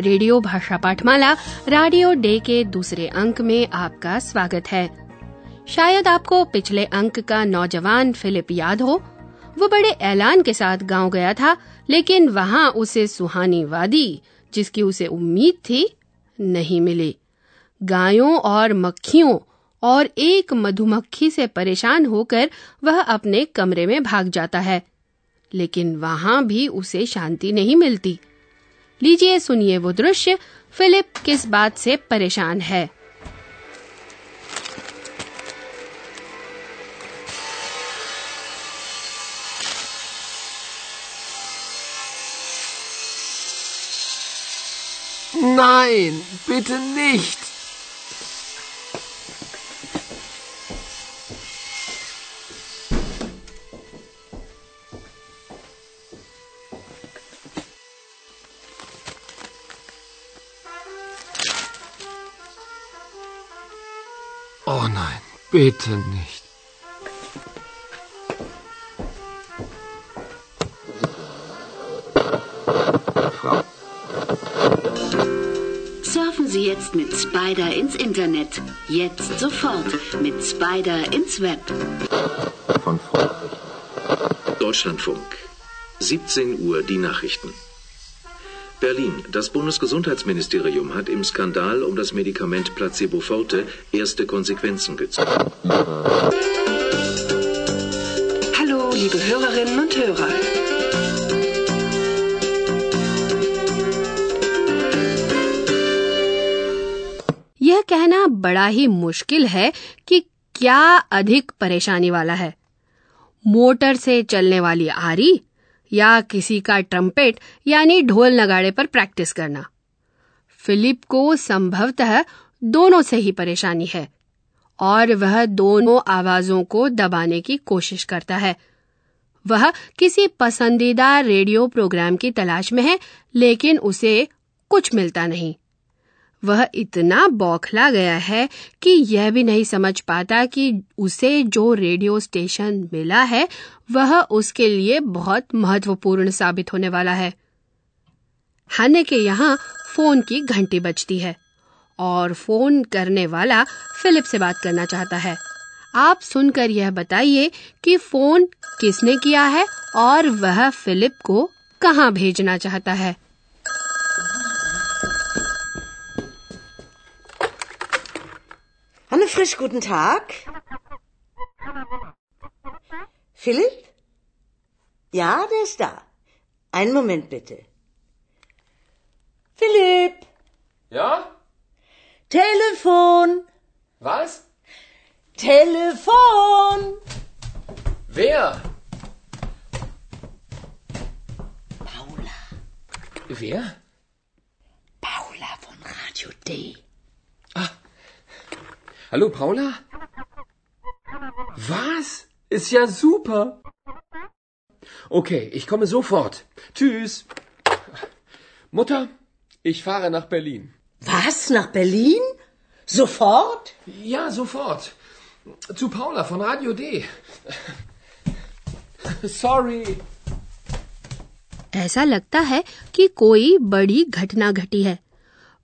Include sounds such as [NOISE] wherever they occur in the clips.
Radio भाषा पाठमाला, radio day के दूसरे अंक में आपका स्वागत है। शायद आपको पिछले अंक का नौजवान फिलिप याद हो। वो बड़े ऐलान के साथ गाँव गया था, लेकिन वहाँ उसे सुहानी वादी, जिसकी उसे उम्मीद थी, नहीं मिली। गायों और मक्खियों और एक मधुमक्खी से परेशान होकर वह अपने कमरे में भाग जाता है, लेकिन वहाँ भी उसे शांति नहीं मिलती। लीजिए सुनिए वो दृश्य फिलिप किस बात से परेशान है Nein, bitte nicht. Oh nein, bitte nicht. Frau. Surfen Sie jetzt mit Spider ins Internet. Jetzt sofort mit Spider ins Web. Von Frau. Deutschlandfunk. 17 Uhr die Nachrichten. Berlin. Das Bundesgesundheitsministerium hat im Skandal um das Medikament Placebo Forte erste Konsequenzen gezogen. Hallo, liebe Hörerinnen und Hörer. यह कहना बड़ा ही मुश्किल है कि क्या अधिक परेशानी वाला है मोटर से चलने वाली आरी या किसी का ट्रम्पेट, यानी ढोल नगाड़े पर प्रैक्टिस करना। फिलिप को संभवतः दोनों से ही परेशानी है, और वह दोनों आवाजों को दबाने की कोशिश करता है। वह किसी पसंदीदा रेडियो प्रोग्राम की तलाश में है, लेकिन उसे कुछ मिलता नहीं। वह इतना बौखला गया है कि यह भी नहीं समझ पाता कि उसे जो रेडियो स्टेशन मिला है, वह उसके लिए बहुत महत्वपूर्ण साबित होने वाला है। हाने के यहाँ फ़ोन की घंटी बजती है और फ़ोन करने वाला फिलिप से बात करना चाहता है। आप सुनकर यह बताइए कि फ़ोन किसने किया है और वह फिलिप को कहाँ भेजना चाहता है। Frisch, guten Tag. Philipp? Ja, der ist da. Einen Moment bitte. Philipp, Ja? Telefon, Was? Telefon. Wer? Paula, Wer? Paula von Radio D. Hallo, Paula? Was? Ist ja super. Okay, ich komme sofort. Tschüss. Mutter, ich fahre nach Berlin. Was, nach Berlin? Sofort? Ja, sofort. Zu Paula von Radio D. Sorry. ऐसा लगता है कि कोई बड़ी घटना घटी है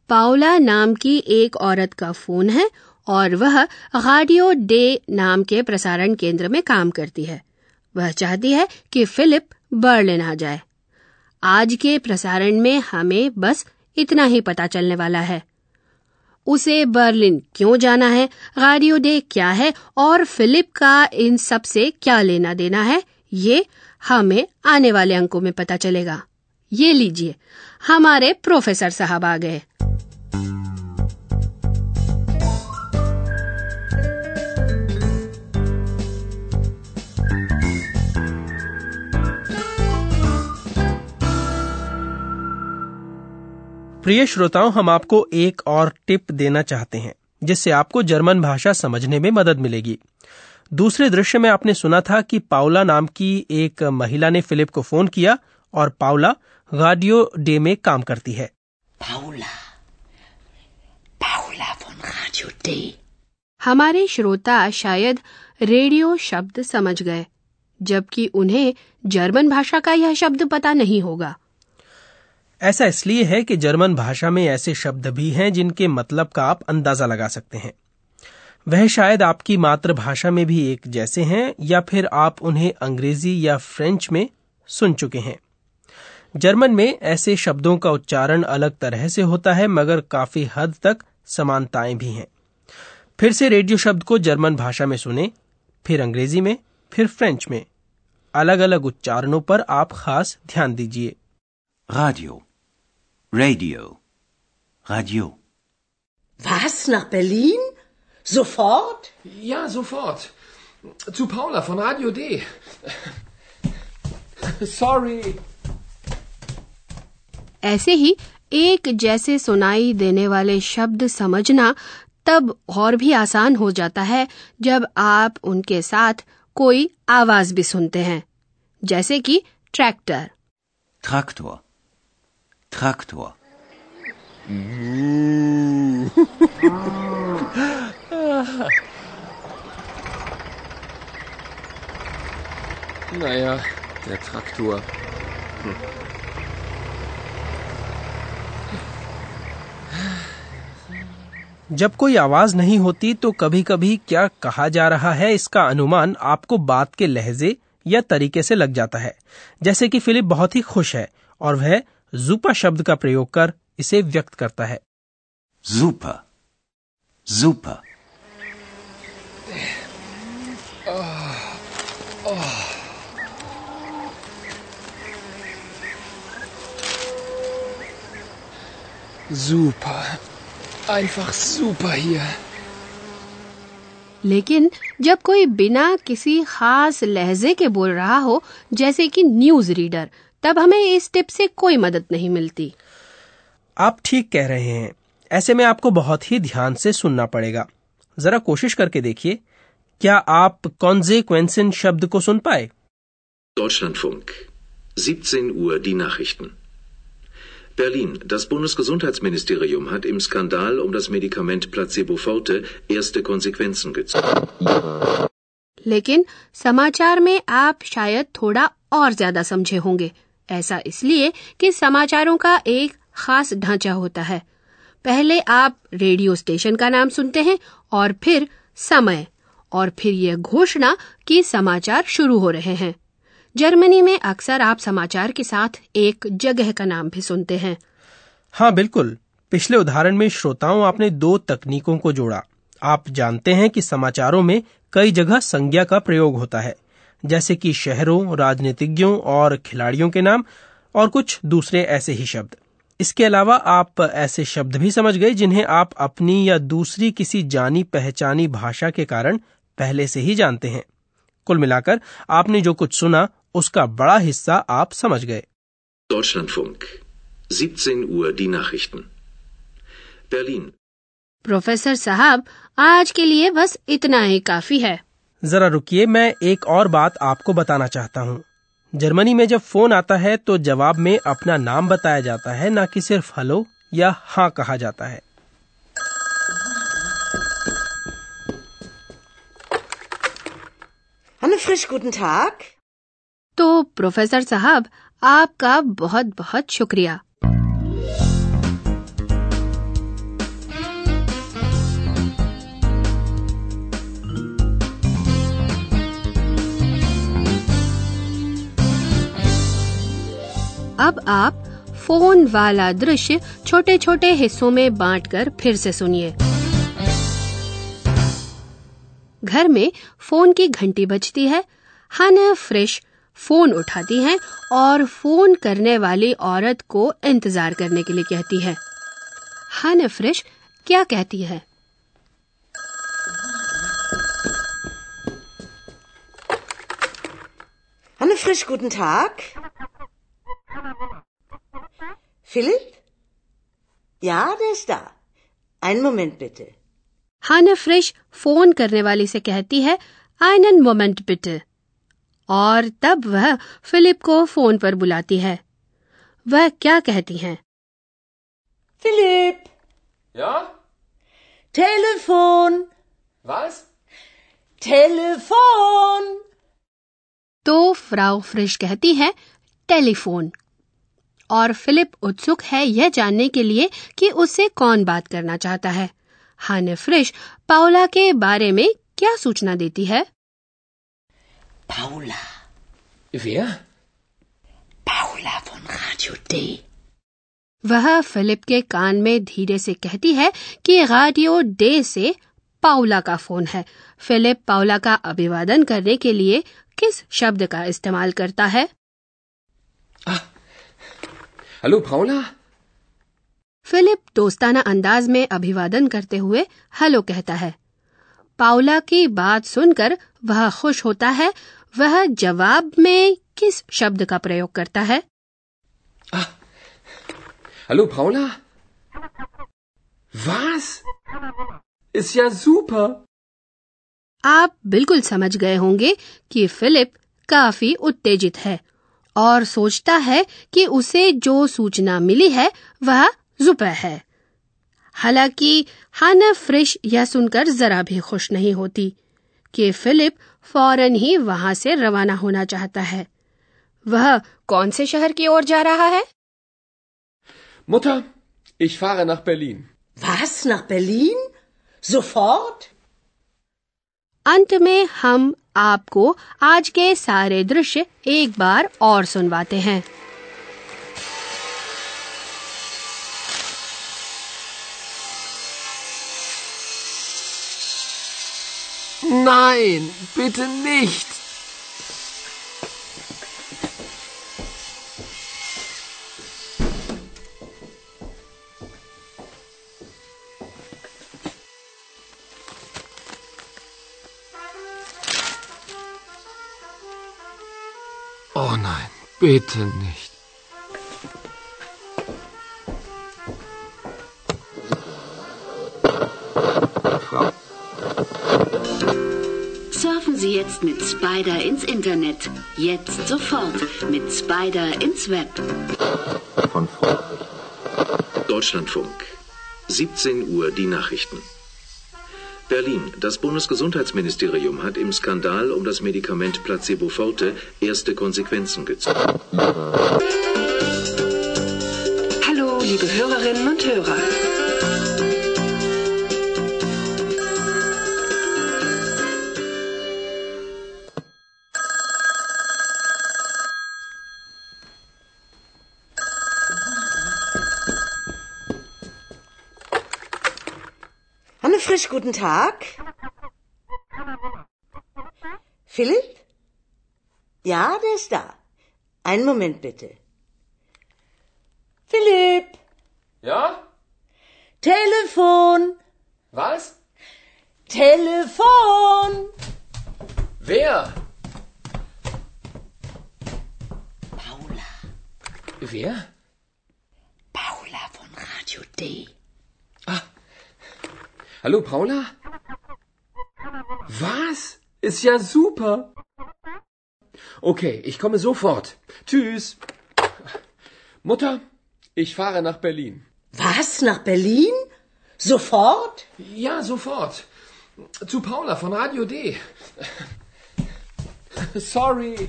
Paula नाम की एक औरत का फोन है और वह रेडियो डे नाम के प्रसारण केंद्र में काम करती है। वह चाहती है कि फिलिप बर्लिन आ जाए। आज के प्रसारण में हमें बस इतना ही पता चलने वाला है। उसे बर्लिन क्यों जाना है? रेडियो डे क्या है? और फिलिप का इन सबसे क्या लेना देना है? ये हमें आने वाले अंकों में पता चलेगा। ये लीजिए, हमारे प्रोफेसर साहब आ गए। प्रिय श्रोताओं हम आपको एक और टिप देना चाहते हैं जिससे आपको जर्मन भाषा समझने में मदद मिलेगी। दूसरे दृश्य में आपने सुना था कि पाउला नाम की एक महिला ने फिलिप को फ़ोन किया और पाउला गाडियो डे में काम करती है। Paula Paula von Radio D. हमारे श्रोता शायद रेडियो शब्द समझ गए जबकि उन्हें जर्मन भाषा का यह शब्द पता नहीं होगा। ऐसा इसलिए है कि जर्मन भाषा में ऐसे शब्द भी हैं जिनके मतलब का आप अंदाज़ा लगा सकते हैं। वह शायद आपकी मातृभाषा में भी एक जैसे हैं, या फिर आप उन्हें अंग्रेज़ी या फ्रेंच में सुन चुके हैं। जर्मन में ऐसे शब्दों का उच्चारण अलग तरह से होता है, मगर काफ़ी हद तक समानताएँ भी हैं। फिर से रेडियो शब्द को जर्मन भाषा में सुने, फिर अंग्रेज़ी में, फिर फ्रेंच में। अलग अलग उच्चारणों पर आप खास ध्यान दीजिए। Radio. Radio. Radio. Was? Nach Berlin? Sofort? Ja, sofort. Zu Paula von Radio D. [LAUGHS] Sorry. ऐसे ही एक जैसे सुनाई देने वाले शब्द समझना तब और भी आसान हो जाता है जब आप उनके साथ कोई आवाज़ भी सुनते हैं जैसे कि tractor tractor Traktor. [LAUGHS] Naja, der Traktor. Hm. जब कोई आवाज़ नहीं होती तो कभी कभी क्या कहा जा रहा है इसका अनुमान आपको बात के लहजे या तरीके से लग जाता है जैसे कि फिलिप बहुत ही खुश है और वह जूपा शब्द का प्रयोग कर इसे व्यक्त करता है Super. Super. Super. Einfach super hier. लेकिन जब कोई बिना किसी खास लहजे के बोल रहा हो जैसे कि न्यूज़ रीडर तब हमें इस टिप से कोई मदद नहीं मिलती आप ठीक कह रहे हैं ऐसे में आपको बहुत ही ध्यान से सुनना पड़ेगा जरा कोशिश करके देखिए क्या आप कॉन्जेक्वेंसन शब्द को सुन पाए Deutschlandfunk. 17 Uhr die Nachrichten. Berlin. Das Bundesgesundheitsministerium hat im Skandal um das Medikament Placebo Forte erste Konsequenzen gezogen. लेकिन समाचार में आप शायद थोड़ा और ज़्यादा समझे होंगे ऐसा इसलिए कि समाचारों का एक खास ढांचा होता है। पहले आप रेडियो स्टेशन का नाम सुनते हैं और फिर समय, और फिर यह घोषणा कि समाचार शुरू हो रहे हैं। जर्मनी में अक्सर आप समाचार के साथ एक जगह का नाम भी सुनते हैं। हाँ बिल्कुल। पिछले उदाहरण में श्रोताओं आपने दो तकनीकों को जोड़ा। आप जानते हैं कि समाचारों में कई जगह संज्ञा का प्रयोग होता है। जैसे कि शहरों राजनीतिज्ञों और खिलाड़ियों के नाम और कुछ दूसरे ऐसे ही शब्द इसके अलावा आप ऐसे शब्द भी समझ गए जिन्हें आप अपनी या दूसरी किसी जानी पहचानी भाषा के कारण पहले से ही जानते हैं कुल मिलाकर आपने जो कुछ सुना उसका बड़ा हिस्सा आप समझ गए Deutschlandfunk. 17 Uhr die Nachrichten. Berlin. Professor साहब आज के लिए बस इतना ही काफ़ी है जरा रुकिए मैं एक और बात आपको बताना चाहता हूँ। जर्मनी में जब फ़ोन आता है तो जवाब में अपना नाम बताया जाता है ना कि सिर्फ़ हेलो या हाँ कहा जाता है. तो प्रोफेसर साहब आपका बहुत बहुत शुक्रिया। अब आप फ़ोन वाला दृश्य छोटे छोटे हिस्सों में बांटकर फिर से सुनिए। घर में फ़ोन की घंटी बजती है हन फ्रेश फ़ोन उठाती हैं और फ़ोन करने वाली औरत को इंतज़ार करने के लिए कहती है। हन फ्रेश क्या कहती है? Hanne Frisch, guten Tag. Philipp? Ja, der ist da. Einen Moment bitte. Hanna Frisch phone करने वाली से कहती है einen मोमेंट बिटे और तब वह फिलिप को फ़ोन पर बुलाती है वह क्या कहती हैं Philipp, Ja? Telefon, Was? Telefon. तो फ्राउ फ्रिश कहती है टेलीफोन और फिलिप उत्सुक है यह जानने के लिए कि उससे कौन बात करना चाहता है। हाने फ्रिश पाउला के बारे में क्या सूचना देती है? Paula, Wer? Paula von Radio D. वह फिलिप के कान में धीरे से कहती है कि रेडियो डे से पाउला का फ़ोन है। फिलिप पाउला का अभिवादन करने के लिए किस शब्द का इस्तेमाल करता है? Hallo, Paula? फिलिप दोस्ताना अंदाज में अभिवादन करते हुए हेलो कहता है पाउला की बात सुनकर वह खुश होता है वह जवाब में किस शब्द का प्रयोग करता है hello Paula? Was? Ist ja super. आप बिल्कुल समझ गए होंगे कि फिलिप काफ़ी उत्तेजित है और सोचता है कि उसे जो सूचना मिली है वह जुपा है हालाँकि हाना फ्रिश यह सुनकर जरा भी खुश नहीं होती कि फिलिप फ़ौरन ही वहाँ से रवाना होना चाहता है वह कौन से शहर की ओर जा रहा है Mutter, ich fahre nach Berlin. Was, nach Berlin? Sofort? अंत में हम आपको आज के सारे दृश्य एक बार और सुनवाते हैं Nein, bitte nicht. Oh nein, bitte nicht. Frau, Surfen Sie jetzt mit Spider ins Internet. Jetzt sofort mit Spider ins Web. Von Frau. Deutschlandfunk. 17 Uhr die Nachrichten. Berlin. Das Bundesgesundheitsministerium hat im Skandal um das Medikament Placebo Forte erste Konsequenzen gezogen. Hallo, liebe Hörerinnen und Hörer. Frisch, guten Tag. Philipp? Ja, der ist da. Einen Moment bitte. Philipp, Ja? Telefon, Was? Telefon. Wer? Paula, Wer? Paula von Radio D. Hallo, Paula? Was? Ist ja super. Okay, ich komme sofort. Tschüss. Mutter, ich fahre nach Berlin. Was, nach Berlin? Sofort? Ja, sofort. Zu Paula von Radio D. Sorry.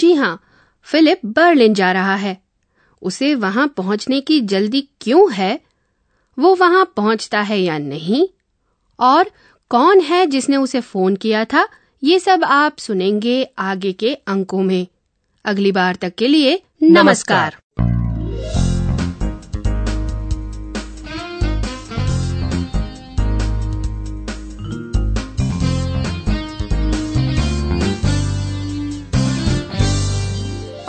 जी हाँ Philip Berlin जा रहा है। उसे वहाँ पहुँचने की जल्दी क्यों है? वो वहाँ पहुँचता है या नहीं? और कौन है जिसने उसे फ़ोन किया था? ये सब आप सुनेंगे आगे के अंकों में। अगली बार तक के लिए नमस्कार, नमस्कार।